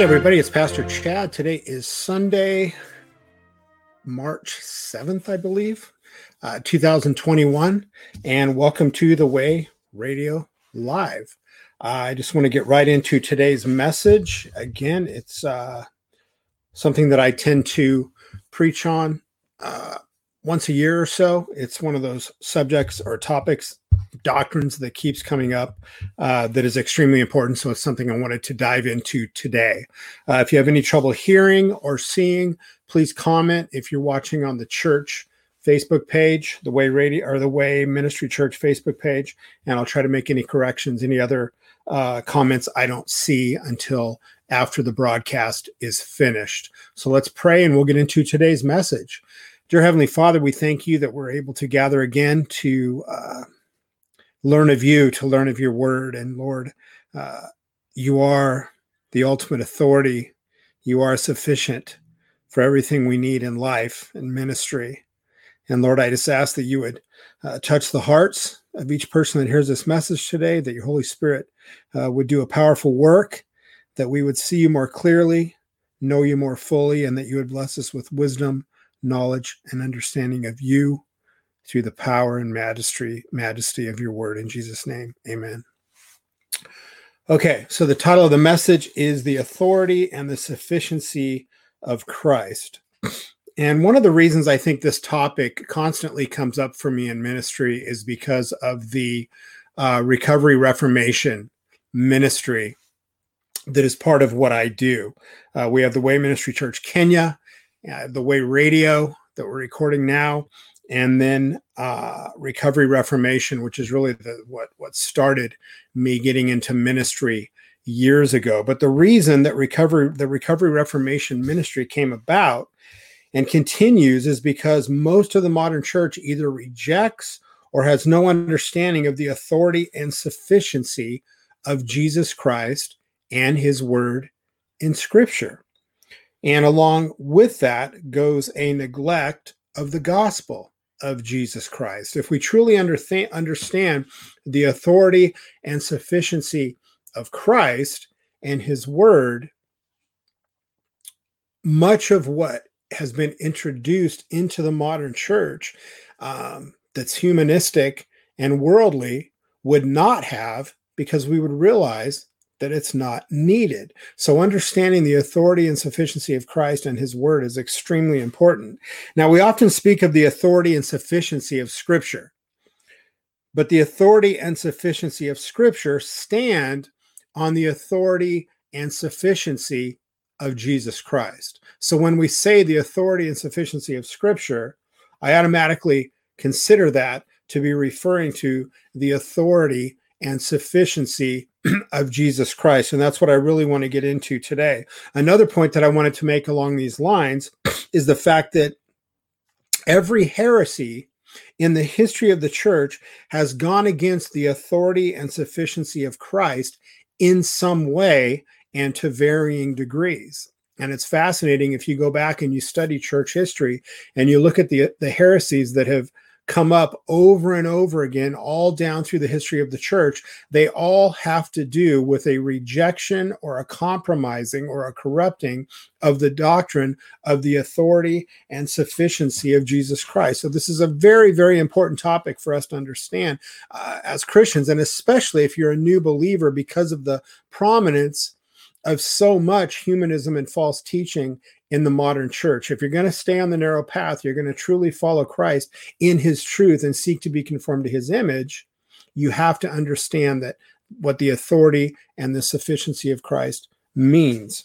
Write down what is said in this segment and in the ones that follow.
Hey, everybody, it's Pastor Chad. Today is Sunday, March 7th, I believe, uh, 2021. And welcome to The Way Radio Live. Uh, I just want to get right into today's message. Again, it's uh, something that I tend to preach on uh, once a year or so. It's one of those subjects or topics doctrines that keeps coming up uh, that is extremely important. So it's something I wanted to dive into today. Uh, if you have any trouble hearing or seeing, please comment. If you're watching on the church Facebook page, the Way Radio or the Way Ministry Church Facebook page, and I'll try to make any corrections, any other uh, comments I don't see until after the broadcast is finished. So let's pray and we'll get into today's message. Dear Heavenly Father, we thank you that we're able to gather again to uh, learn of you, to learn of your word. And Lord, uh, you are the ultimate authority. You are sufficient for everything we need in life and ministry. And Lord, I just ask that you would uh, touch the hearts of each person that hears this message today, that your Holy Spirit uh, would do a powerful work, that we would see you more clearly, know you more fully, and that you would bless us with wisdom, knowledge, and understanding of you through the power and majesty majesty of your word in Jesus name. Amen. Okay so the title of the message is the authority and the sufficiency of Christ. And one of the reasons I think this topic constantly comes up for me in ministry is because of the uh, recovery reformation ministry that is part of what I do. Uh, we have the Way Ministry Church Kenya, uh, the Way Radio that we're recording now, and then uh, recovery reformation which is really the, what what started me getting into ministry years ago. But the reason that recovery the recovery reformation ministry came about and continues is because most of the modern church either rejects or has no understanding of the authority and sufficiency of Jesus Christ and his word in scripture and along with that goes a neglect of the gospel of Jesus Christ. If we truly understand, understand the authority and sufficiency of Christ and his word, much of what has been introduced into the modern church um, that's humanistic and worldly would not have because we would realize that it's not needed. So, understanding the authority and sufficiency of Christ and his word is extremely important. Now, we often speak of the authority and sufficiency of Scripture, but the authority and sufficiency of Scripture stand on the authority and sufficiency of Jesus Christ. So, when we say the authority and sufficiency of Scripture, I automatically consider that to be referring to the authority and sufficiency of Jesus Christ. And that's what I really want to get into today. Another point that I wanted to make along these lines is the fact that every heresy in the history of the church has gone against the authority and sufficiency of Christ in some way and to varying degrees. And it's fascinating if you go back and you study church history and you look at the, the heresies that have come up over and over again, all down through the history of the church, they all have to do with a rejection or a compromising or a corrupting of the doctrine of the authority and sufficiency of Jesus Christ. So, this is a very, very important topic for us to understand uh, as Christians, and especially if you're a new believer because of the prominence of so much humanism and false teaching in the modern church. If you're going to stay on the narrow path, you're going to truly follow Christ in his truth and seek to be conformed to his image, you have to understand that what the authority and the sufficiency of Christ means.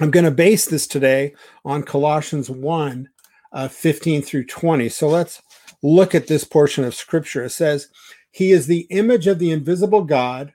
I'm going to base this today on Colossians 1 uh, 15 through 20. So let's look at this portion of scripture. It says, He is the image of the invisible God,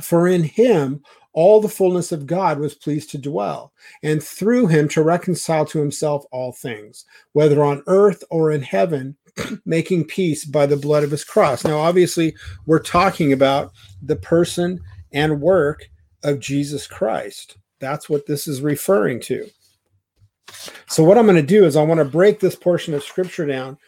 For in him all the fullness of God was pleased to dwell, and through him to reconcile to himself all things, whether on earth or in heaven, making peace by the blood of his cross. Now, obviously, we're talking about the person and work of Jesus Christ. That's what this is referring to. So, what I'm going to do is I want to break this portion of scripture down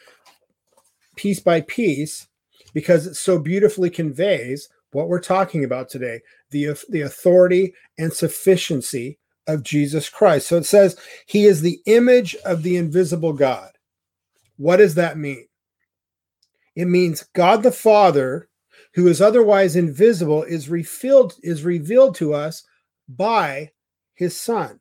piece by piece because it so beautifully conveys what we're talking about today the, the authority and sufficiency of Jesus Christ. So it says, He is the image of the invisible God. What does that mean? It means God the Father, who is otherwise invisible, is revealed, is revealed to us by his Son.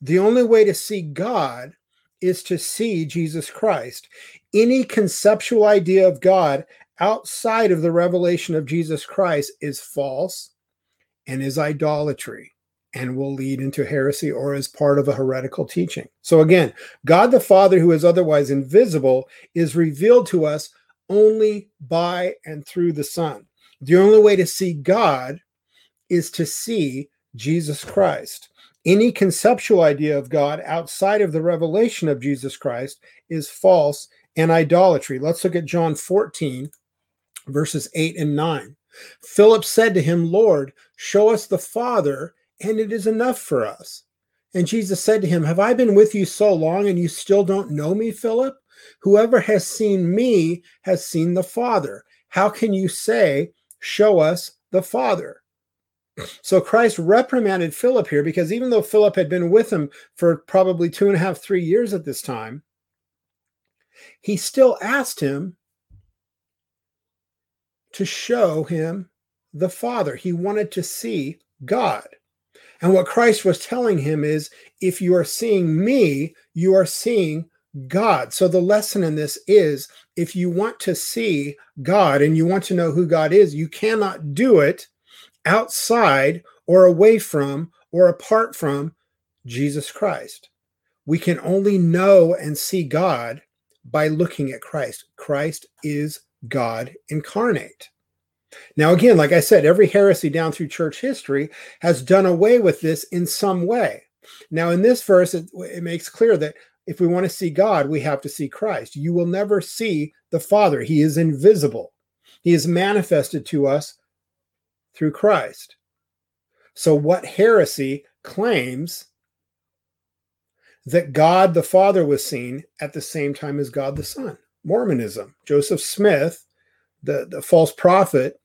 The only way to see God is to see Jesus Christ. Any conceptual idea of God outside of the revelation of Jesus Christ is false and is idolatry and will lead into heresy or is part of a heretical teaching. So again, God the Father, who is otherwise invisible, is revealed to us only by and through the Son. The only way to see God is to see Jesus Christ. Any conceptual idea of God outside of the revelation of Jesus Christ is false and idolatry. Let's look at John 14, verses 8 and 9. Philip said to him, Lord, show us the Father, and it is enough for us. And Jesus said to him, Have I been with you so long, and you still don't know me, Philip? Whoever has seen me has seen the Father. How can you say, Show us the Father? So Christ reprimanded Philip here because even though Philip had been with him for probably two and a half, three years at this time, he still asked him to show him the Father. He wanted to see God. And what Christ was telling him is if you are seeing me, you are seeing God. So the lesson in this is if you want to see God and you want to know who God is, you cannot do it outside or away from or apart from Jesus Christ. We can only know and see God by looking at Christ. Christ is God incarnate. Now, again, like I said, every heresy down through church history has done away with this in some way. Now, in this verse, it, it, makes clear that if we want to see God, we have to see Christ. You will never see the Father, He is invisible. He is manifested to us through Christ. So, what heresy claims that God the Father was seen at the same time as God the Son? Mormonism. Joseph Smith, the, the false prophet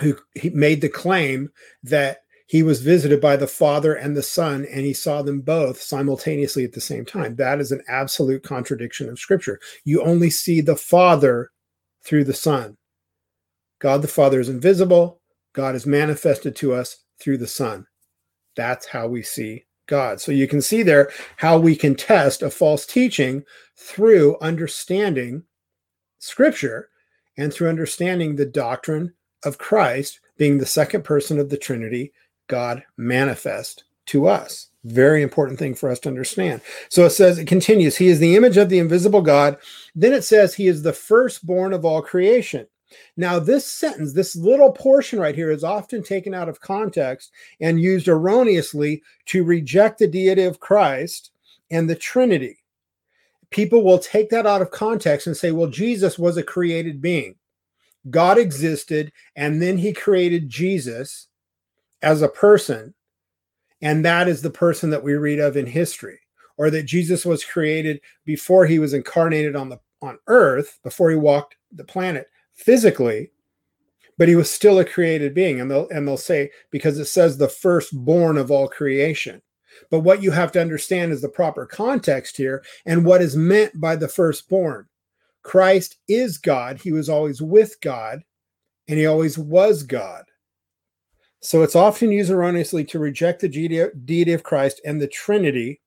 who he made the claim that he was visited by the Father and the Son, and he saw them both simultaneously at the same time. That is an absolute contradiction of Scripture. You only see the Father through the Son. God the Father is invisible, God is manifested to us through the Son. That's how we see God. So you can see there how we can test a false teaching through understanding Scripture and through understanding the doctrine of Christ being the second person of the Trinity, God manifest to us. Very important thing for us to understand. So it says, it continues, He is the image of the invisible God. Then it says, He is the firstborn of all creation. Now, this sentence, this little portion right here, is often taken out of context and used erroneously to reject the deity of Christ and the Trinity. People will take that out of context and say, well, Jesus was a created being. God existed, and then he created Jesus as a person. And that is the person that we read of in history, or that Jesus was created before he was incarnated on the on earth, before he walked the planet physically, but he was still a created being. And they'll and they'll say, because it says the firstborn of all creation. But what you have to understand is the proper context here and what is meant by the firstborn. Christ is God. He was always with God, and he always was God. So it's often used erroneously to reject the deity of Christ and the Trinity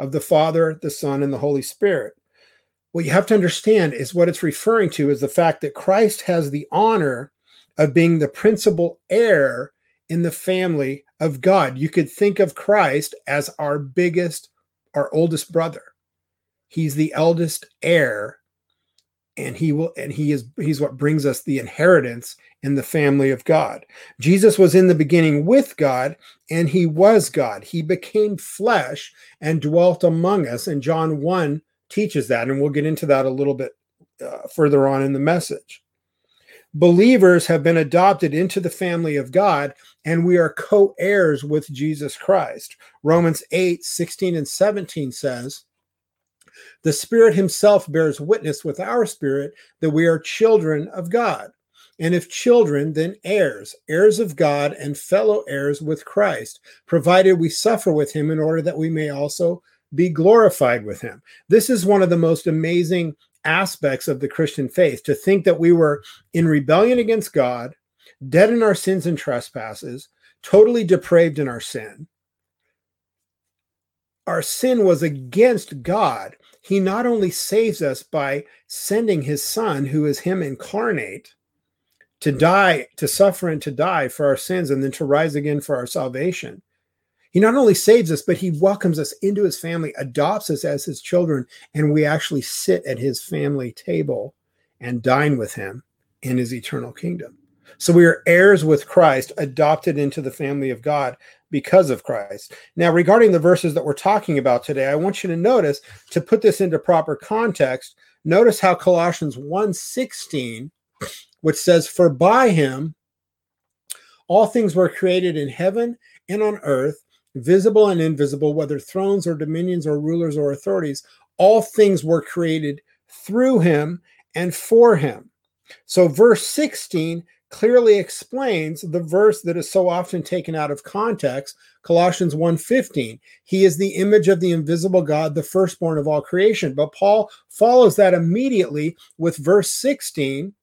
of the Father, the Son, and the Holy Spirit. What you have to understand is what it's referring to is the fact that Christ has the honor of being the principal heir in the family of God. You could think of Christ as our biggest, our oldest brother. He's the eldest heir and he will and he is he's what brings us the inheritance in the family of God. Jesus was in the beginning with God and he was God. He became flesh and dwelt among us and John 1 teaches that and we'll get into that a little bit uh, further on in the message. Believers have been adopted into the family of God and we are co-heirs with Jesus Christ. Romans 8 16 and 17 says the Spirit Himself bears witness with our spirit that we are children of God. And if children, then heirs, heirs of God and fellow heirs with Christ, provided we suffer with Him in order that we may also be glorified with Him. This is one of the most amazing aspects of the Christian faith to think that we were in rebellion against God, dead in our sins and trespasses, totally depraved in our sin. Our sin was against God, he not only saves us by sending his son, who is him incarnate, to die, to suffer and to die for our sins, and then to rise again for our salvation. He not only saves us, but he welcomes us into his family, adopts us as his children, and we actually sit at his family table and dine with him in his eternal kingdom. So we are heirs with Christ, adopted into the family of God because of Christ. Now, regarding the verses that we're talking about today, I want you to notice to put this into proper context. Notice how Colossians 1:16, which says, For by him all things were created in heaven and on earth, visible and invisible, whether thrones or dominions or rulers or authorities, all things were created through him and for him. So, verse 16 clearly explains the verse that is so often taken out of context colossians 1.15 he is the image of the invisible god the firstborn of all creation but paul follows that immediately with verse 16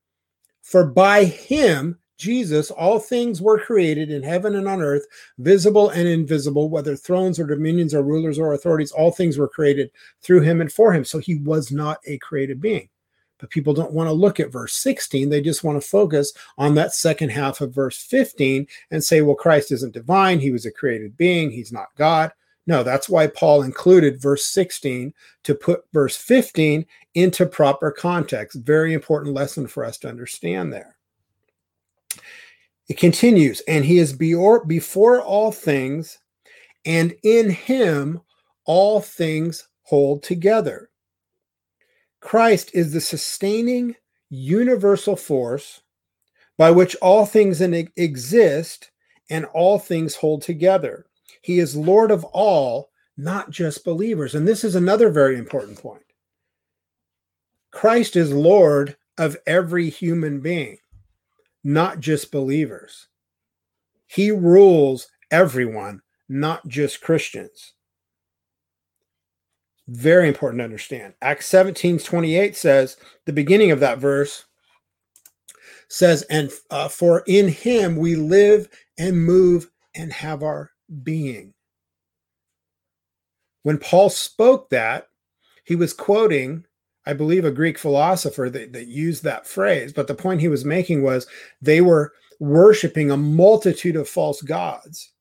for by him jesus all things were created in heaven and on earth visible and invisible whether thrones or dominions or rulers or authorities all things were created through him and for him so he was not a created being but people don't want to look at verse 16. They just want to focus on that second half of verse 15 and say, well, Christ isn't divine. He was a created being. He's not God. No, that's why Paul included verse 16 to put verse 15 into proper context. Very important lesson for us to understand there. It continues, and he is before all things, and in him all things hold together. Christ is the sustaining universal force by which all things exist and all things hold together. He is Lord of all, not just believers. And this is another very important point. Christ is Lord of every human being, not just believers. He rules everyone, not just Christians. Very important to understand. Acts 17 28 says, the beginning of that verse says, And uh, for in him we live and move and have our being. When Paul spoke that, he was quoting, I believe, a Greek philosopher that, that used that phrase. But the point he was making was they were worshiping a multitude of false gods,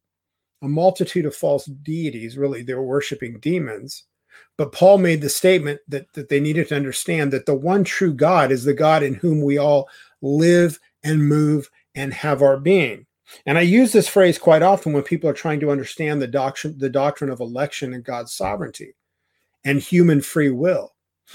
a multitude of false deities. Really, they were worshiping demons but Paul made the statement that, that they needed to understand that the one true God is the God in whom we all live and move and have our being. And I use this phrase quite often when people are trying to understand the doctrine, the doctrine of election and God's sovereignty and human free will.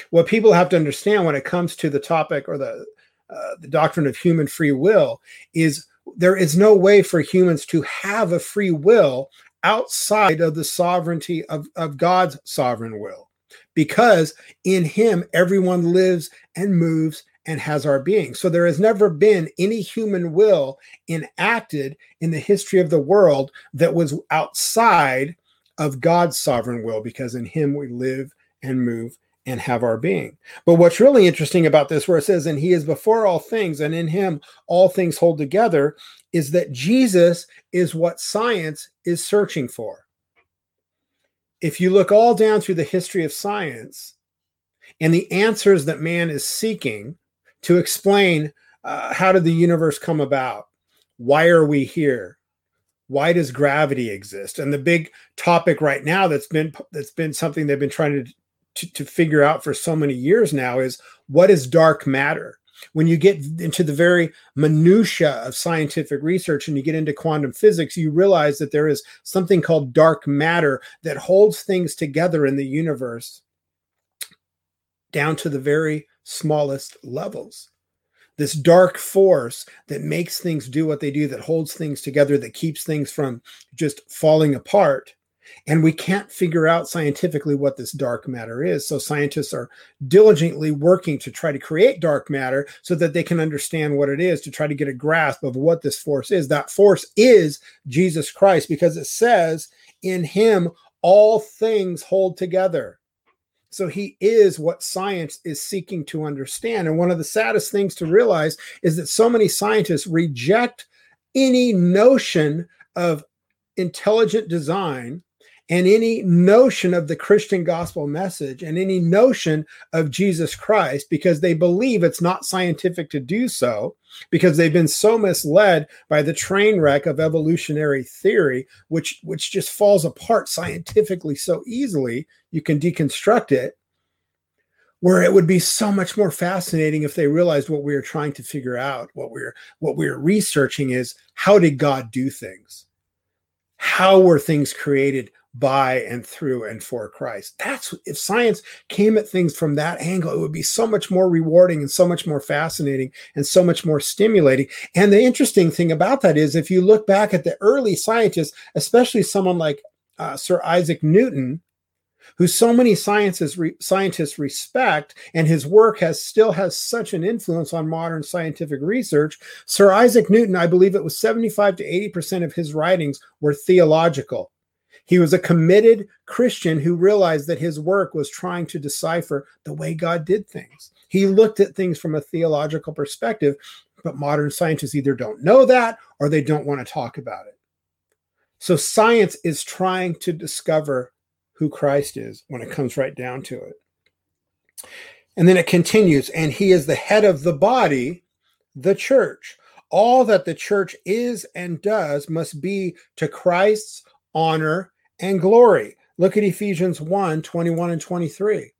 What people have to understand when it comes to the topic or the uh, the doctrine of human free will is there is no way for humans to have a free will outside of the sovereignty of, of God's sovereign will. Because in him, everyone lives and moves and has our being. So there has never been any human will enacted in the history of the world that was outside of God's sovereign will, because in him we live and move and have our being. But what's really interesting about this, where it says, and he is before all things, and in him all things hold together, is that Jesus is what science is searching for. If you look all down through the history of science and the answers that man is seeking to explain uh, how did the universe come about? Why are we here? Why does gravity exist? And the big topic right now that's been that's been something they've been trying to to, to figure out for so many years now is what is dark matter? When you get into the very minutia of scientific research and you get into quantum physics you realize that there is something called dark matter that holds things together in the universe down to the very smallest levels. This dark force that makes things do what they do that holds things together that keeps things from just falling apart and we can't figure out scientifically what this dark matter is. So scientists are diligently working to try to create dark matter so that they can understand what it is, to try to get a grasp of what this force is. That force is Jesus Christ because it says, in him, all things hold together. So he is what science is seeking to understand. And one of the saddest things to realize is that so many scientists reject any notion of intelligent design and any notion of the Christian gospel message and any notion of Jesus Christ because they believe it's not scientific to do so because they've been so misled by the train wreck of evolutionary theory which which just falls apart scientifically so easily you can deconstruct it where it would be so much more fascinating if they realized what we are trying to figure out what we're what we're researching is how did god do things? How were things created by and through and for Christ. That's if science came at things from that angle, it would be so much more rewarding and so much more fascinating and so much more stimulating. And the interesting thing about that is if you look back at the early scientists, especially someone like uh, Sir Isaac Newton, who so many scientists re- scientists respect and his work has still has such an influence on modern scientific research sir isaac newton i believe it was 75 to 80% of his writings were theological he was a committed Christian who realized that his work was trying to decipher the way God did things. He looked at things from a theological perspective, but modern scientists either don't know that or they don't want to talk about it. So science is trying to discover who Christ is when it comes right down to it. And then it continues, and he is the head of the body, the church. All that the church is and does must be to Christ's honor and glory. Look at Ephesians 1 21 and 23.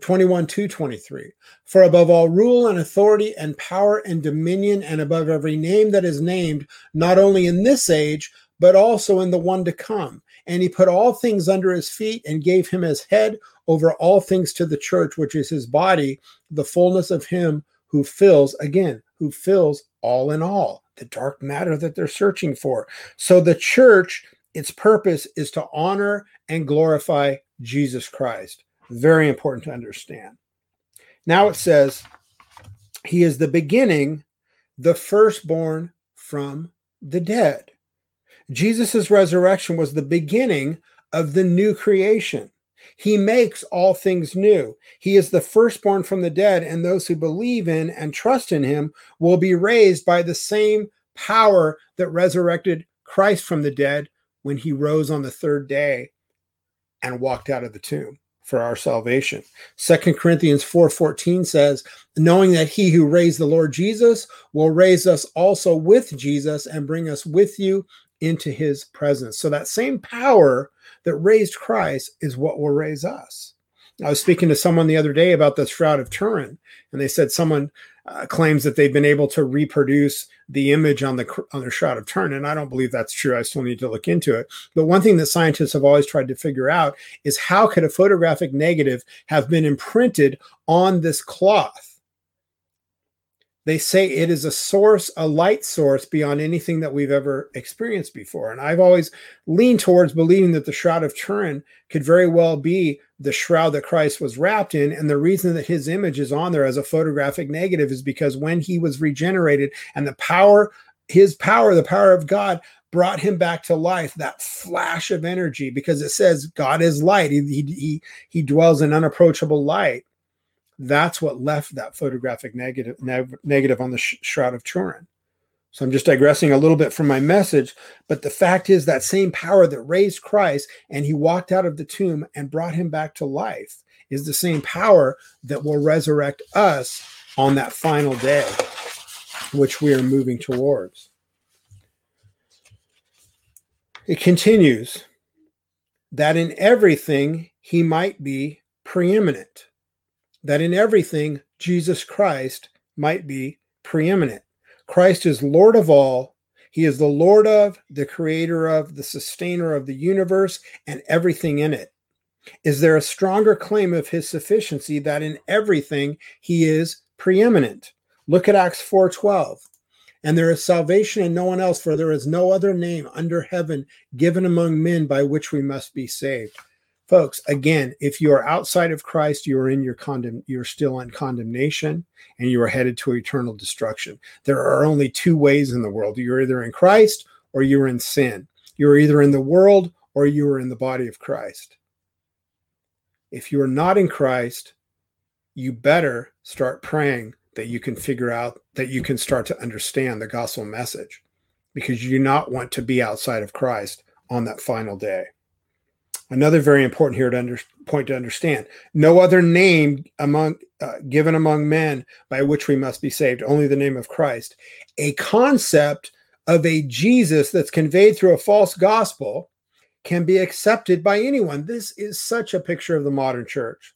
21 to 23. For above all rule and authority and power and dominion, and above every name that is named, not only in this age, but also in the one to come. And he put all things under his feet and gave him as head over all things to the church, which is his body, the fullness of him who fills, again, who fills all in all, the dark matter that they're searching for. So the church its purpose is to honor and glorify Jesus Christ. Very important to understand. Now it says, He is the beginning, the firstborn from the dead. Jesus' resurrection was the beginning of the new creation. He makes all things new. He is the firstborn from the dead, and those who believe in and trust in him will be raised by the same power that resurrected Christ from the dead when he rose on the third day and walked out of the tomb for our salvation. Second Corinthians 4:14 says, "Knowing that he who raised the Lord Jesus will raise us also with Jesus and bring us with you into his presence." So that same power that raised Christ is what will raise us. I was speaking to someone the other day about the Shroud of Turin, and they said someone uh, claims that they've been able to reproduce the image on the on the shroud of Turin, and I don't believe that's true. I still need to look into it. But one thing that scientists have always tried to figure out is how could a photographic negative have been imprinted on this cloth? They say it is a source, a light source beyond anything that we've ever experienced before. And I've always leaned towards believing that the Shroud of Turin could very well be the shroud that Christ was wrapped in. And the reason that his image is on there as a photographic negative is because when he was regenerated and the power, his power, the power of God, brought him back to life that flash of energy because it says god is light he, he, he dwells in unapproachable light that's what left that photographic negative ne- negative on the sh- shroud of Turin. So I'm just digressing a little bit from my message, but the fact is that same power that raised Christ and he walked out of the tomb and brought him back to life is the same power that will resurrect us on that final day, which we are moving towards. It continues that in everything he might be preeminent, that in everything Jesus Christ might be preeminent. Christ is Lord of all. He is the Lord of, the creator of, the sustainer of the universe and everything in it. Is there a stronger claim of his sufficiency that in everything he is preeminent? Look at Acts 4:12. And there is salvation in no one else, for there is no other name under heaven given among men by which we must be saved. Folks, again, if you are outside of Christ, you are in your condemn, you're still in condemnation and you are headed to eternal destruction. There are only two ways in the world. You're either in Christ or you're in sin. You're either in the world or you are in the body of Christ. If you are not in Christ, you better start praying that you can figure out that you can start to understand the gospel message because you do not want to be outside of Christ on that final day. Another very important here to under, point to understand: no other name among uh, given among men by which we must be saved, only the name of Christ. A concept of a Jesus that's conveyed through a false gospel can be accepted by anyone. This is such a picture of the modern church.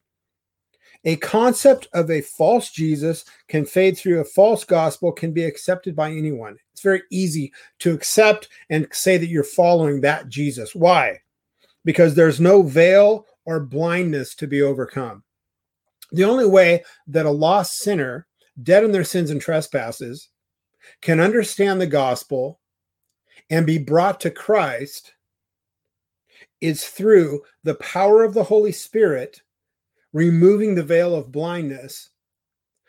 A concept of a false Jesus conveyed through a false gospel can be accepted by anyone. It's very easy to accept and say that you're following that Jesus. Why? Because there's no veil or blindness to be overcome. The only way that a lost sinner, dead in their sins and trespasses, can understand the gospel and be brought to Christ is through the power of the Holy Spirit removing the veil of blindness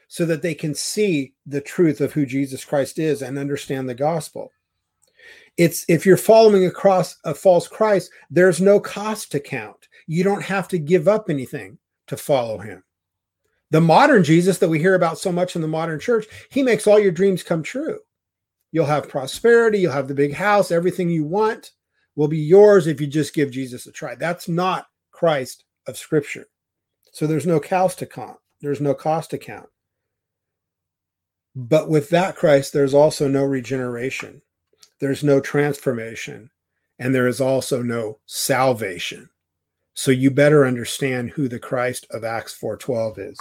so that they can see the truth of who Jesus Christ is and understand the gospel. It's if you're following across a false Christ, there's no cost to count. You don't have to give up anything to follow him. The modern Jesus that we hear about so much in the modern church, he makes all your dreams come true. You'll have prosperity, you'll have the big house, everything you want will be yours if you just give Jesus a try. That's not Christ of scripture. So there's no cost to count. There's no cost to count. But with that Christ, there's also no regeneration there's no transformation, and there is also no salvation. So you better understand who the Christ of Acts 4:12 is.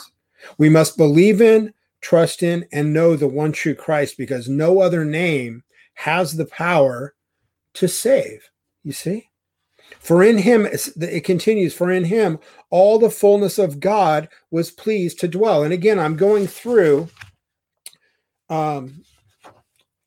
We must believe in, trust in, and know the one true Christ because no other name has the power to save. You see? For in him, it continues, for in him all the fullness of God was pleased to dwell. And again, I'm going through um,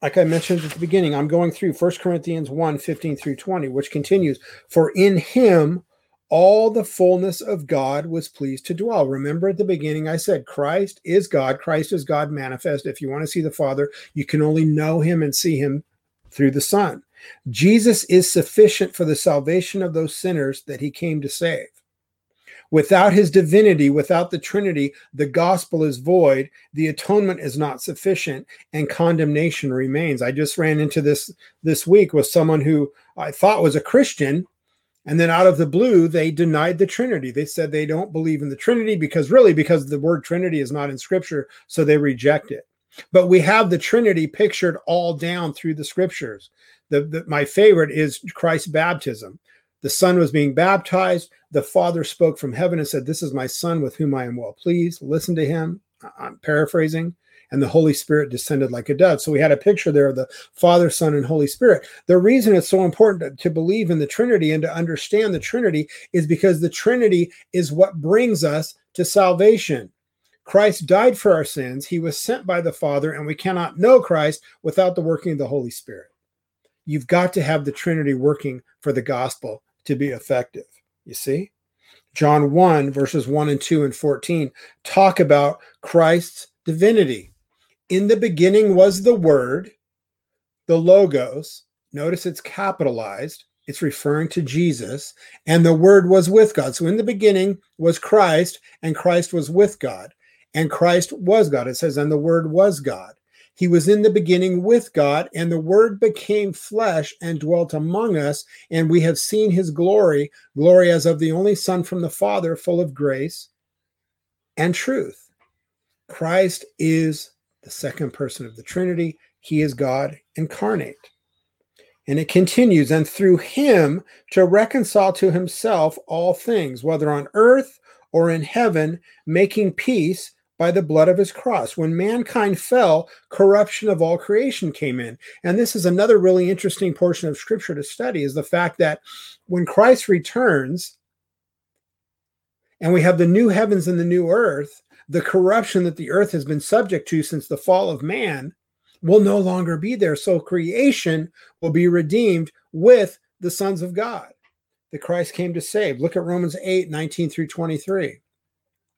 like I mentioned at the beginning, I'm going through 1 Corinthians 1 15 through 20, which continues, For in him all the fullness of God was pleased to dwell. Remember at the beginning, I said, Christ is God. Christ is God manifest. If you want to see the Father, you can only know him and see him through the Son. Jesus is sufficient for the salvation of those sinners that he came to save. Without his divinity, without the Trinity, the gospel is void, the atonement is not sufficient, and condemnation remains. I just ran into this this week with someone who I thought was a Christian, and then out of the blue, they denied the Trinity. They said they don't believe in the Trinity because really, because the word Trinity is not in scripture, so they reject it. But we have the Trinity pictured all down through the scriptures. The, the, my favorite is Christ's baptism. The Son was being baptized. The Father spoke from heaven and said, This is my Son with whom I am well pleased. Listen to him. I'm paraphrasing. And the Holy Spirit descended like a dove. So we had a picture there of the Father, Son, and Holy Spirit. The reason it's so important to, to believe in the Trinity and to understand the Trinity is because the Trinity is what brings us to salvation. Christ died for our sins. He was sent by the Father, and we cannot know Christ without the working of the Holy Spirit. You've got to have the Trinity working for the gospel to be effective. You see? John 1, verses 1 and 2 and 14 talk about Christ's divinity. In the beginning was the Word, the Logos. Notice it's capitalized. It's referring to Jesus, and the Word was with God. So in the beginning was Christ, and Christ was with God, and Christ was God. It says, and the Word was God. He was in the beginning with God, and the Word became flesh and dwelt among us, and we have seen his glory, glory as of the only Son from the Father, full of grace and truth. Christ is the second person of the Trinity. He is God incarnate. And it continues, and through him to reconcile to himself all things, whether on earth or in heaven, making peace by the blood of his cross. When mankind fell, corruption of all creation came in. And this is another really interesting portion of scripture to study is the fact that when Christ returns and we have the new heavens and the new earth, the corruption that the earth has been subject to since the fall of man will no longer be there. So creation will be redeemed with the sons of God that Christ came to save. Look at Romans 8 19 through 23.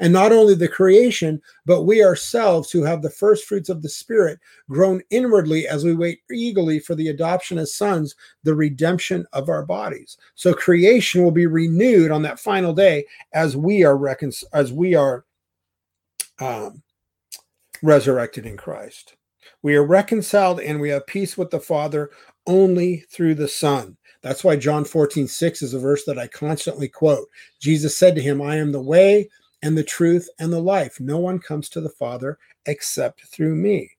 And not only the creation, but we ourselves who have the first fruits of the Spirit groan inwardly as we wait eagerly for the adoption as sons, the redemption of our bodies. So creation will be renewed on that final day as we are recon- as we are um, resurrected in Christ. We are reconciled and we have peace with the Father only through the Son. That's why John 14, 6 is a verse that I constantly quote. Jesus said to him, I am the way, and the truth and the life. No one comes to the Father except through me.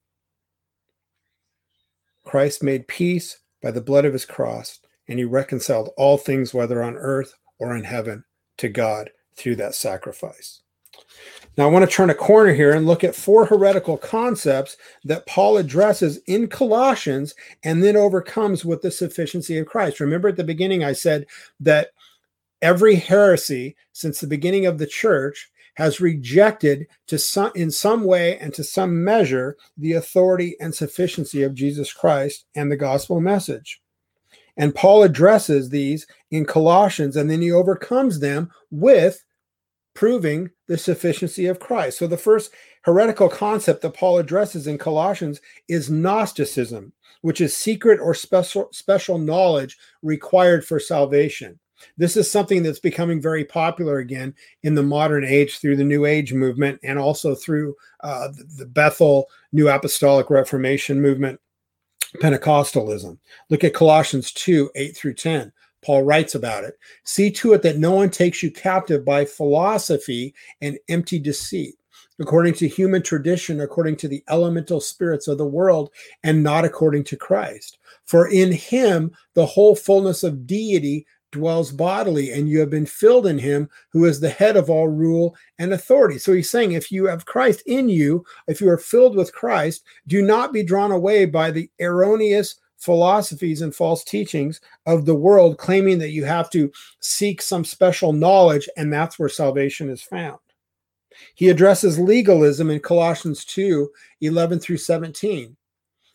Christ made peace by the blood of his cross, and he reconciled all things, whether on earth or in heaven, to God through that sacrifice. Now, I want to turn a corner here and look at four heretical concepts that Paul addresses in Colossians and then overcomes with the sufficiency of Christ. Remember at the beginning, I said that every heresy since the beginning of the church has rejected to some in some way and to some measure the authority and sufficiency of Jesus Christ and the gospel message. And Paul addresses these in Colossians and then he overcomes them with proving the sufficiency of Christ. So the first heretical concept that Paul addresses in Colossians is Gnosticism, which is secret or special special knowledge required for salvation. This is something that's becoming very popular again in the modern age through the New Age movement and also through uh, the Bethel New Apostolic Reformation movement, Pentecostalism. Look at Colossians 2 8 through 10. Paul writes about it. See to it that no one takes you captive by philosophy and empty deceit, according to human tradition, according to the elemental spirits of the world, and not according to Christ. For in him the whole fullness of deity dwells bodily, and you have been filled in him who is the head of all rule and authority. So he's saying, if you have Christ in you, if you are filled with Christ, do not be drawn away by the erroneous philosophies and false teachings of the world, claiming that you have to seek some special knowledge, and that's where salvation is found. He addresses legalism in Colossians 2 11 through 17.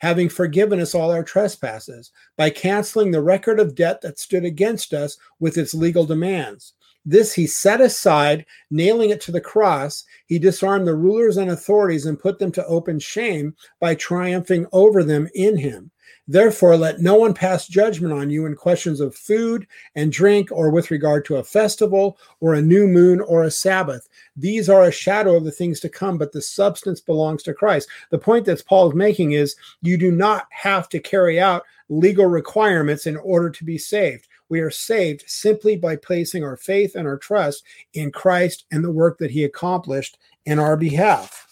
having forgiven us all our trespasses by canceling the record of debt that stood against us with its legal demands. This he set aside, nailing it to the cross. He disarmed the rulers and authorities and put them to open shame by triumphing over them in him. Therefore, let no one pass judgment on you in questions of food and drink, or with regard to a festival, or a new moon, or a Sabbath. These are a shadow of the things to come, but the substance belongs to Christ. The point that Paul is making is you do not have to carry out legal requirements in order to be saved. We are saved simply by placing our faith and our trust in Christ and the work that he accomplished in our behalf.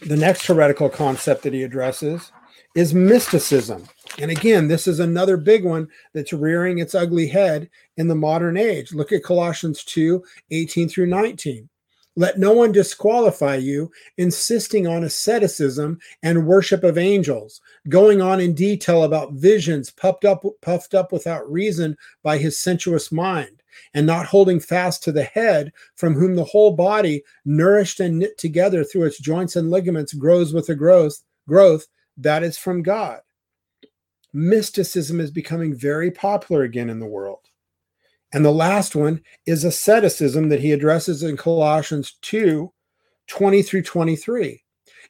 The next heretical concept that he addresses is mysticism. And again, this is another big one that's rearing its ugly head in the modern age. Look at Colossians 2 18 through 19. Let no one disqualify you, insisting on asceticism and worship of angels, going on in detail about visions puffed up, puffed up without reason by his sensuous mind, and not holding fast to the head, from whom the whole body, nourished and knit together through its joints and ligaments, grows with the growth, growth that is from God. Mysticism is becoming very popular again in the world. And the last one is asceticism that he addresses in Colossians 2 20 through 23.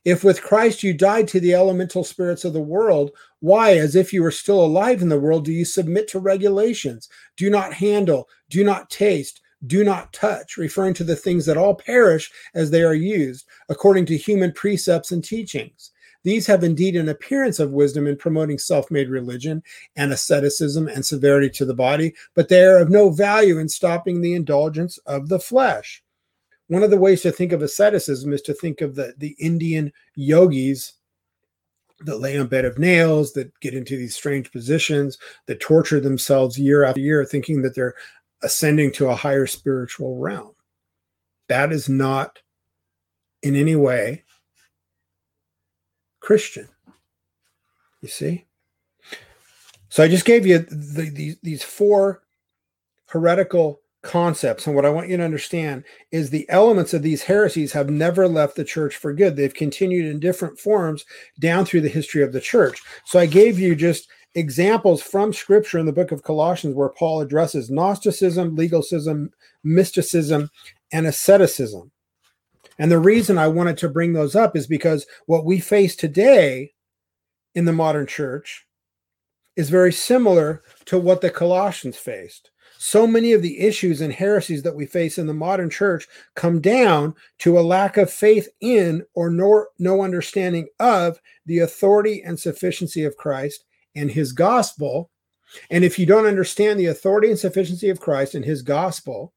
If with Christ you died to the elemental spirits of the world, why, as if you were still alive in the world, do you submit to regulations? Do not handle, do not taste, do not touch, referring to the things that all perish as they are used, according to human precepts and teachings. These have indeed an appearance of wisdom in promoting self made religion and asceticism and severity to the body, but they are of no value in stopping the indulgence of the flesh. One of the ways to think of asceticism is to think of the, the Indian yogis that lay on bed of nails, that get into these strange positions, that torture themselves year after year, thinking that they're ascending to a higher spiritual realm. That is not in any way Christian. You see? So I just gave you the, the, these four heretical concepts. And what I want you to understand is the elements of these heresies have never left the church for good. They've continued in different forms down through the history of the church. So I gave you just examples from scripture in the book of Colossians where Paul addresses Gnosticism, legalism, mysticism, and asceticism. And the reason I wanted to bring those up is because what we face today in the modern church is very similar to what the Colossians faced. So many of the issues and heresies that we face in the modern church come down to a lack of faith in or nor, no understanding of the authority and sufficiency of Christ and his gospel. And if you don't understand the authority and sufficiency of Christ and his gospel,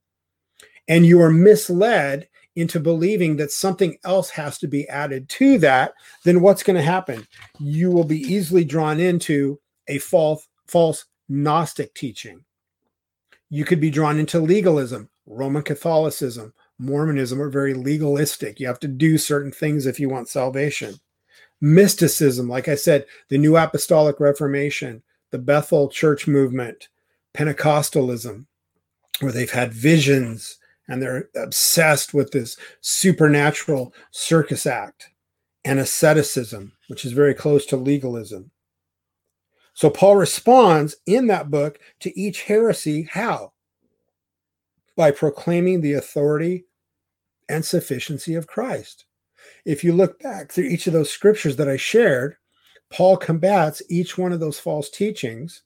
and you are misled into believing that something else has to be added to that, then what's going to happen? You will be easily drawn into a false, false Gnostic teaching. You could be drawn into legalism. Roman Catholicism, Mormonism are very legalistic. You have to do certain things if you want salvation. Mysticism, like I said, the New Apostolic Reformation, the Bethel Church movement, Pentecostalism, where they've had visions and they're obsessed with this supernatural circus act and asceticism, which is very close to legalism. So Paul responds in that book to each heresy how? By proclaiming the authority and sufficiency of Christ. If you look back through each of those scriptures that I shared, Paul combats each one of those false teachings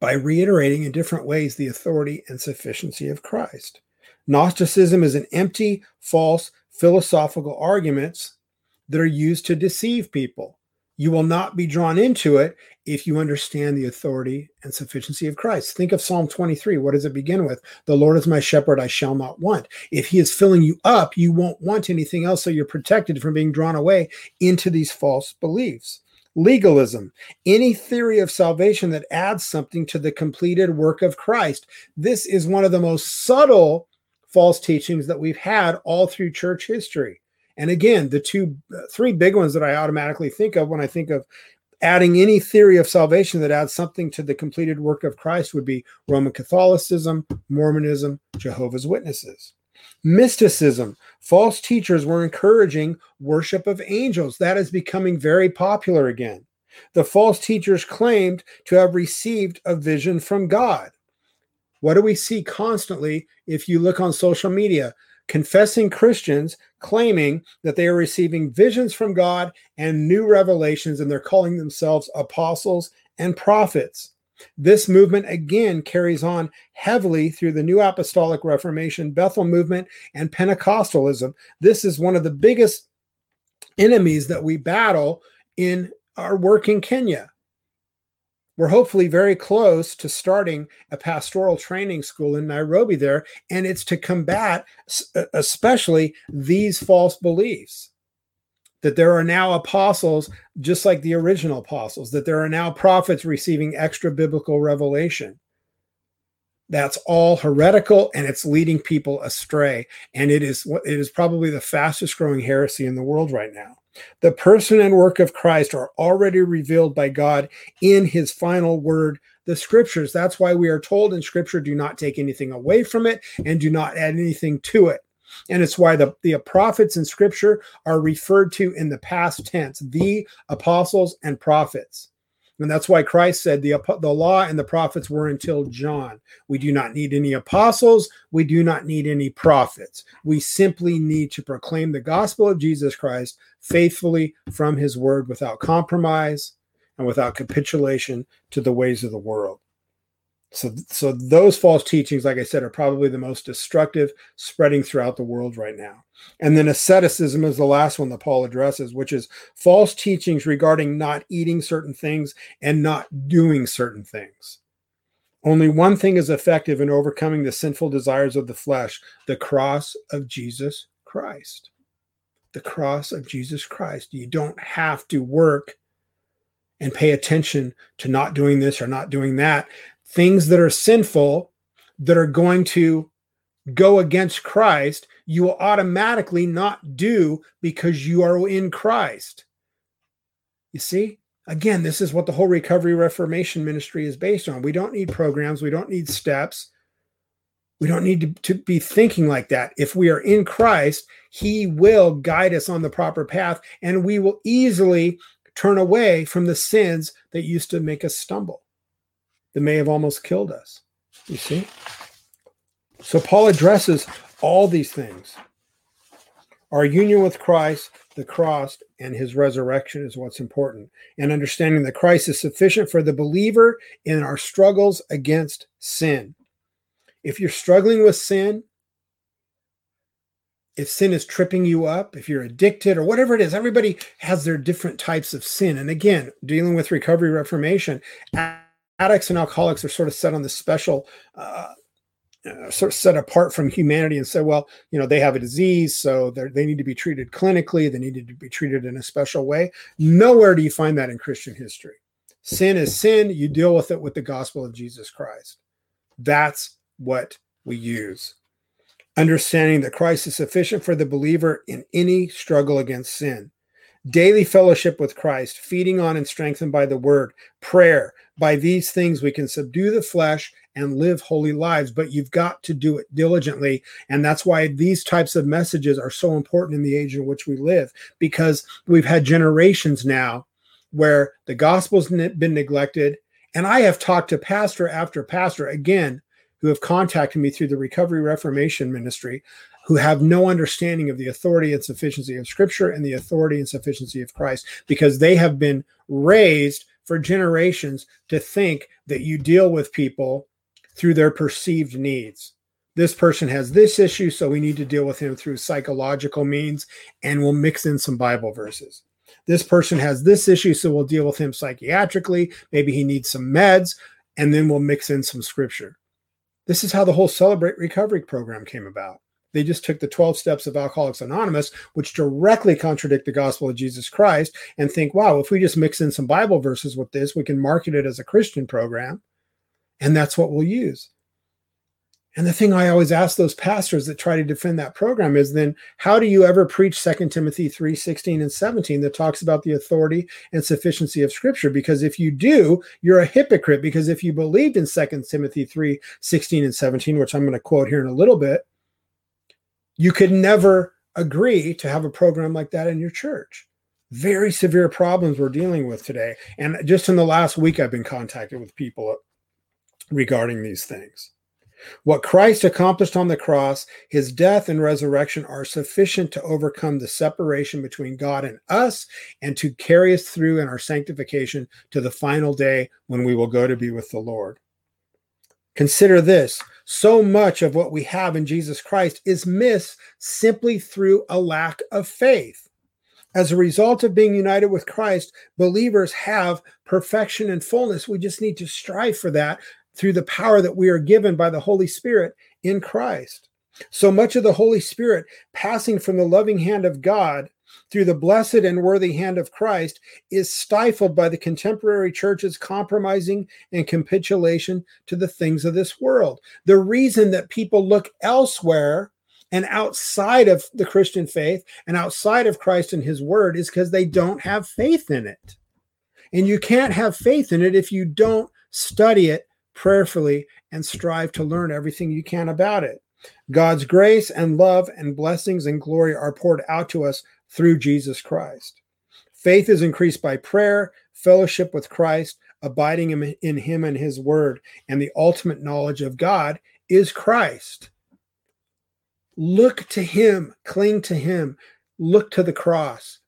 by reiterating in different ways the authority and sufficiency of Christ. Gnosticism is an empty, false, philosophical arguments that are used to deceive people. You will not be drawn into it if you understand the authority and sufficiency of Christ. Think of Psalm 23. What does it begin with? The Lord is my shepherd, I shall not want. If he is filling you up, you won't want anything else, so you're protected from being drawn away into these false beliefs. Legalism, any theory of salvation that adds something to the completed work of Christ. This is one of the most subtle false teachings that we've had all through church history. And again, the two, three big ones that I automatically think of when I think of adding any theory of salvation that adds something to the completed work of Christ would be Roman Catholicism, Mormonism, Jehovah's Witnesses. Mysticism. False teachers were encouraging worship of angels. That is becoming very popular again. The false teachers claimed to have received a vision from God. What do we see constantly if you look on social media? Confessing Christians claiming that they are receiving visions from God and new revelations, and they're calling themselves apostles and prophets. This movement again carries on heavily through the New Apostolic Reformation, Bethel movement, and Pentecostalism. This is one of the biggest enemies that we battle in our work in Kenya. We're hopefully very close to starting a pastoral training school in Nairobi there, and it's to combat especially these false beliefs that there are now apostles just like the original apostles, that there are now prophets receiving extra biblical revelation. That's all heretical and it's leading people astray. And it is it is probably the fastest growing heresy in the world right now. The person and work of Christ are already revealed by God in his final word, the scriptures. That's why we are told in scripture do not take anything away from it and do not add anything to it. And it's why the, the prophets in scripture are referred to in the past tense, the apostles and prophets. And that's why Christ said the, the law and the prophets were until John. We do not need any apostles. We do not need any prophets. We simply need to proclaim the gospel of Jesus Christ faithfully from his word without compromise and without capitulation to the ways of the world. So, so those false teachings, like I said, are probably the most destructive, spreading throughout the world right now. And then asceticism is the last one that Paul addresses, which is false teachings regarding not eating certain things and not doing certain things. Only one thing is effective in overcoming the sinful desires of the flesh the cross of Jesus Christ. The cross of Jesus Christ. You don't have to work and pay attention to not doing this or not doing that things that are sinful that are going to go against Christ, you will automatically not do because you are in Christ. You see? Again, this is what the whole recovery reformation ministry is based on. We don't need programs, we don't need steps. We don't need to, to be thinking like that. If we are in Christ, He will guide us on the proper path and we will easily turn away from the sins that used to make us stumble that may have almost killed us. You see? So Paul addresses all these things. Our union with Christ, the cross, and his resurrection is what's important. And understanding that Christ is sufficient for the believer in our struggles against sin. If you're struggling with sin, if sin is tripping you up, if you're addicted or whatever it is, everybody has their different types of sin. And again, dealing with recovery reformation, addicts and alcoholics are sort of set on this special uh, uh, sort of set apart from humanity and say, well, you know, they have a disease, so they need to be treated clinically. They need to be treated in a special way. Nowhere do you find that in Christian history. Sin is sin. You deal with it with the gospel of Jesus Christ. That's what we use. Understanding that Christ is sufficient for the believer in any struggle against sin. Daily fellowship with Christ, feeding on and strengthened by the word, prayer, by these things we can subdue the flesh and live holy lives, but you've got to do it diligently. And that's why these types of messages are so important in the age in which we live, because we've had generations now where the gospel's been neglected. And I have talked to pastor after pastor again who have contacted me through the Recovery Reformation Ministry who have no understanding of the authority and sufficiency of Scripture and the authority and sufficiency of Christ because they have been raised for generations to think that you deal with people through their perceived needs. This person has this issue, so we need to deal with him through psychological means, and we'll mix in some Bible verses. This person has this issue, so we'll deal with him psychiatrically. Maybe he needs some meds, and then we'll mix in some scripture. This is how the whole Celebrate Recovery program came about. They just took the 12 steps of Alcoholics Anonymous, which directly contradict the gospel of Jesus Christ, and think, wow, if we just mix in some Bible verses with this, we can market it as a Christian program. And that's what we'll use. And the thing I always ask those pastors that try to defend that program is then how do you ever preach 2 Timothy 3 16 and 17 that talks about the authority and sufficiency of Scripture? Because if you do, you're a hypocrite. Because if you believed in 2 Timothy 3 16 and 17, which I'm going to quote here in a little bit, you could never agree to have a program like that in your church. Very severe problems we're dealing with today. And just in the last week, I've been contacted with people regarding these things. What Christ accomplished on the cross, his death and resurrection are sufficient to overcome the separation between God and us and to carry us through in our sanctification to the final day when we will go to be with the Lord. Consider this so much of what we have in Jesus Christ is missed simply through a lack of faith. As a result of being united with Christ, believers have perfection and fullness. We just need to strive for that through the power that we are given by the Holy Spirit in Christ. So much of the Holy Spirit passing from the loving hand of God through the blessed and worthy hand of Christ is stifled by the contemporary church's compromising and capitulation to the things of this world. The reason that people look elsewhere and outside of the Christian faith and outside of Christ and his word is because they don't have faith in it. And you can't have faith in it if you don't study it prayerfully and strive to learn everything you can about it. God's grace and love and blessings and glory are poured out to us through Jesus Christ. Faith is increased by prayer, fellowship with Christ, abiding in him and his word, and the ultimate knowledge of God is Christ. Look to him, cling to him, look to the cross,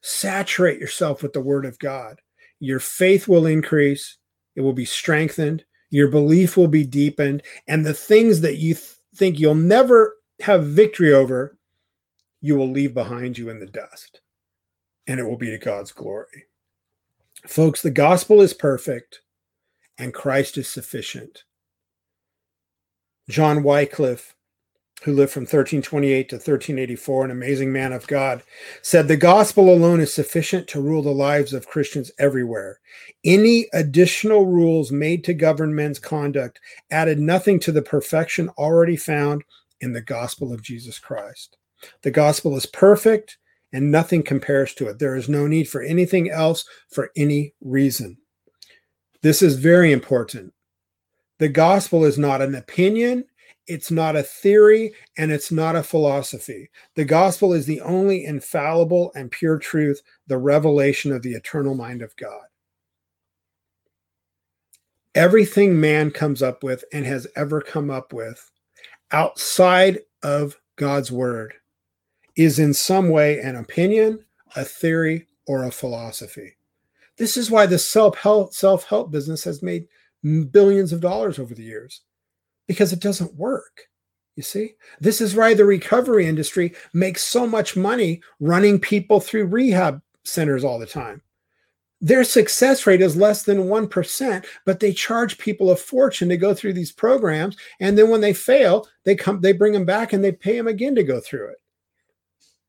saturate yourself with the word of God. Your faith will increase, it will be strengthened, your belief will be deepened, and the things that you th- think you'll never have victory over, you will leave behind you in the dust, and it will be to God's glory. Folks, the gospel is perfect and Christ is sufficient. John Wycliffe, who lived from 1328 to 1384, an amazing man of God, said the gospel alone is sufficient to rule the lives of Christians everywhere. Any additional rules made to govern men's conduct added nothing to the perfection already found in the gospel of Jesus Christ. The gospel is perfect and nothing compares to it. There is no need for anything else for any reason. This is very important. The gospel is not an opinion, it's not a theory, and it's not a philosophy. The gospel is the only infallible and pure truth, the revelation of the eternal mind of God. Everything man comes up with and has ever come up with outside of God's word is in some way an opinion, a theory, or a philosophy. This is why the self-help self-help business has made billions of dollars over the years because it doesn't work. You see, this is why the recovery industry makes so much money running people through rehab centers all the time. Their success rate is less than 1%, but they charge people a fortune to go through these programs. And then when they fail, they come, they bring them back and they pay them again to go through it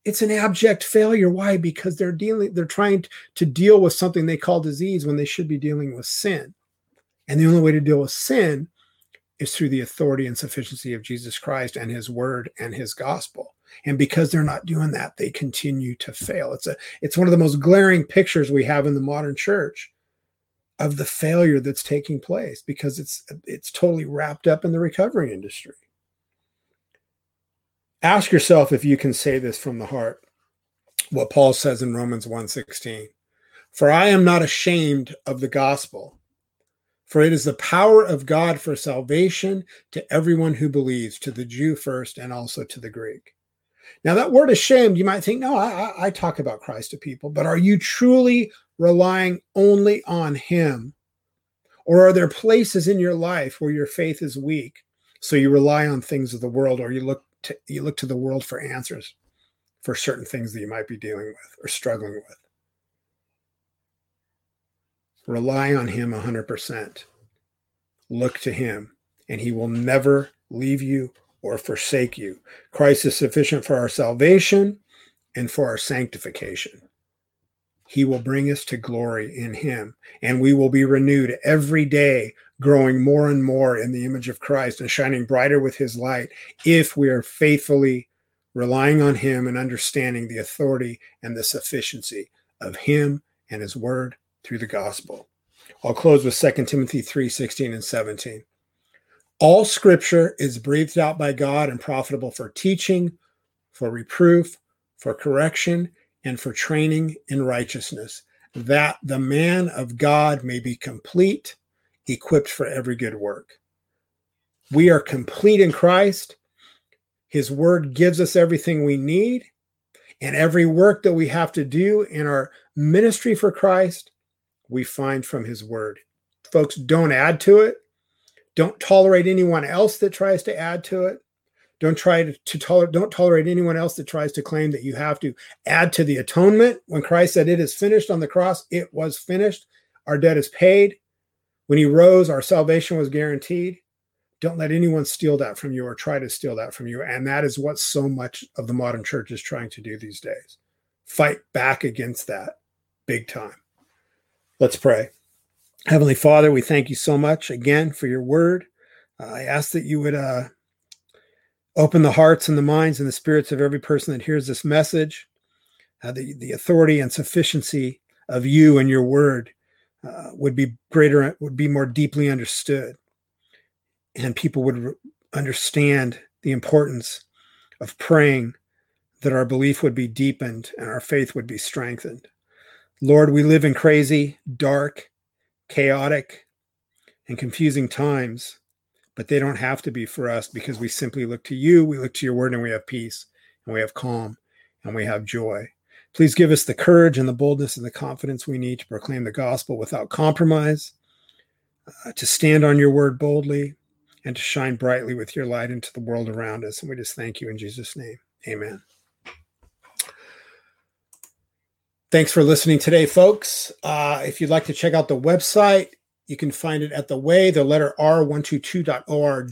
it's an abject failure. Why? Because they're dealing they're trying to deal with something they call disease when they should be dealing with sin. And the only way to deal with sin is through the authority and sufficiency of Jesus Christ and his word and his gospel. And because they're not doing that they continue to fail. It's a it's one of the most glaring pictures we have in the modern church of the failure that's taking place because it's it's totally wrapped up in the recovery industry Ask yourself if you can say this from the heart. What Paul says in Romans 1:16. For I am not ashamed of the gospel, for it is the power of God for salvation to everyone who believes, to the Jew first and also to the Greek. Now, that word ashamed, you might think, no, I, I talk about Christ to people, but are you truly relying only on Him? Or are there places in your life where your faith is weak? So you rely on things of the world, or you look to, you look to the world for answers for certain things that you might be dealing with or struggling with. Rely on Him 100%. Look to Him, and He will never leave you or forsake you. Christ is sufficient for our salvation and for our sanctification. He will bring us to glory in Him, and we will be renewed every day growing more and more in the image of Christ and shining brighter with his light if we are faithfully relying on him and understanding the authority and the sufficiency of him and his word through the gospel. I'll close with 2 Timothy 3 16 and 17. All scripture is breathed out by God and profitable for teaching, for reproof, for correction, and for training in righteousness, that the man of God may be complete equipped for every good work. We are complete in Christ. His word gives us everything we need. And every work that we have to do in our ministry for Christ, we find from his word. Folks, don't add to it. Don't tolerate anyone else that tries to add to it. Don't try to, to tolerate, don't tolerate anyone else that tries to claim that you have to add to the atonement. When Christ said it is finished on the cross, it was finished. Our debt is paid. When he rose, our salvation was guaranteed. Don't let anyone steal that from you or try to steal that from you. And that is what so much of the modern church is trying to do these days. Fight back against that big time. Let's pray. Heavenly Father, we thank you so much again for your word. Uh, I ask that you would uh, open the hearts and the minds and the spirits of every person that hears this message, uh, the, the authority and sufficiency of you and your word uh, would be greater, would be more deeply understood, and people would re- understand the importance of praying that our belief would be deepened and our faith would be strengthened. Lord, we live in crazy, dark, chaotic, and confusing times, but they don't have to be for us because we simply look to you, we look to your word, and we have peace, and we have calm, and we have joy. Please give us the courage and the boldness and the confidence we need to proclaim the gospel without compromise, uh, to stand on your word boldly, and to shine brightly with your light into the world around us. And we just thank you in Jesus' name. Amen. Thanks for listening today, folks. Uh, if you'd like to check out the website, you can find it at the way, the letter r122.org.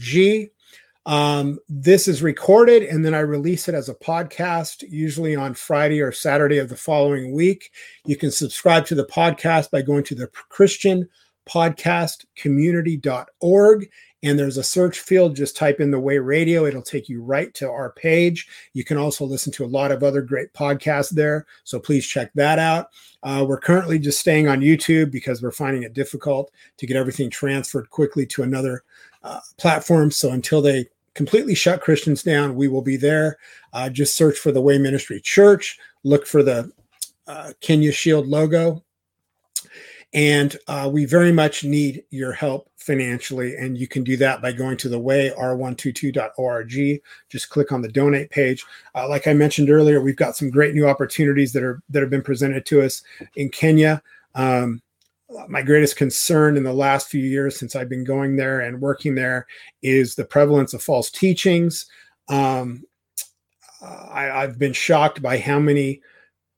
Um, this is recorded and then I release it as a podcast, usually on Friday or Saturday of the following week. You can subscribe to the podcast by going to the Christian podcast community.org and there's a search field. Just type in the way radio. It'll take you right to our page. You can also listen to a lot of other great podcasts there so please check that out. Uh, we're currently just staying on youtube because we're finding it difficult to get everything transferred quickly to another uh, platform so until they completely shut christians down we will be there uh, just search for the way ministry church look for the uh, kenya shield logo and uh, we very much need your help financially. And you can do that by going to the way r122.org. Just click on the donate page. Uh, like I mentioned earlier, we've got some great new opportunities that are that have been presented to us in Kenya. Um, my greatest concern in the last few years since I've been going there and working there is the prevalence of false teachings. Um, I, have been shocked by how many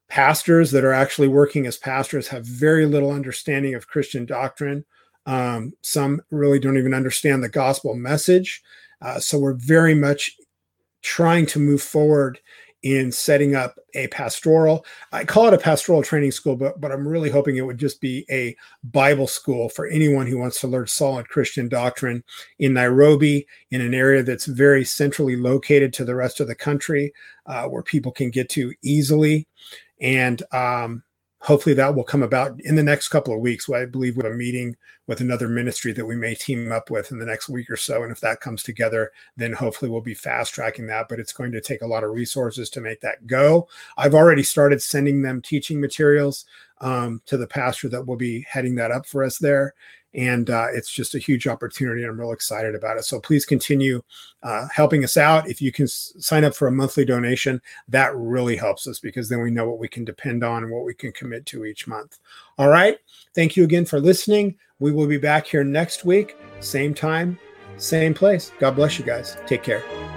pastors that are actually working as pastors have very little understanding of Christian doctrine. Um, some really don't even understand the gospel message. Uh, so we're very much trying to move forward in setting up a pastoral. I call it a pastoral training school, but but I'm really hoping it would just be a Bible school for anyone who wants to learn solid Christian doctrine in Nairobi, in an area that's very centrally located to the rest of the country, uh, where people can get to easily and um, hopefully that will come about in the next couple of weeks. I believe we have a meeting with another ministry that we may team up with in the next week or so. And if that comes together, then hopefully we'll be fast tracking that. But it's going to take a lot of resources to make that go. I've already started sending them teaching materials um, to the pastor that will be heading that up for us there and uh, it's just a huge opportunity. and I'm real excited about it. So please continue uh, helping us out. If you can s- sign up for a monthly donation, that really helps us because then we know what we can depend on and what we can commit to each month. All right. Thank you again for listening. We will be back here next week, same time, same place. God bless you guys. Take care.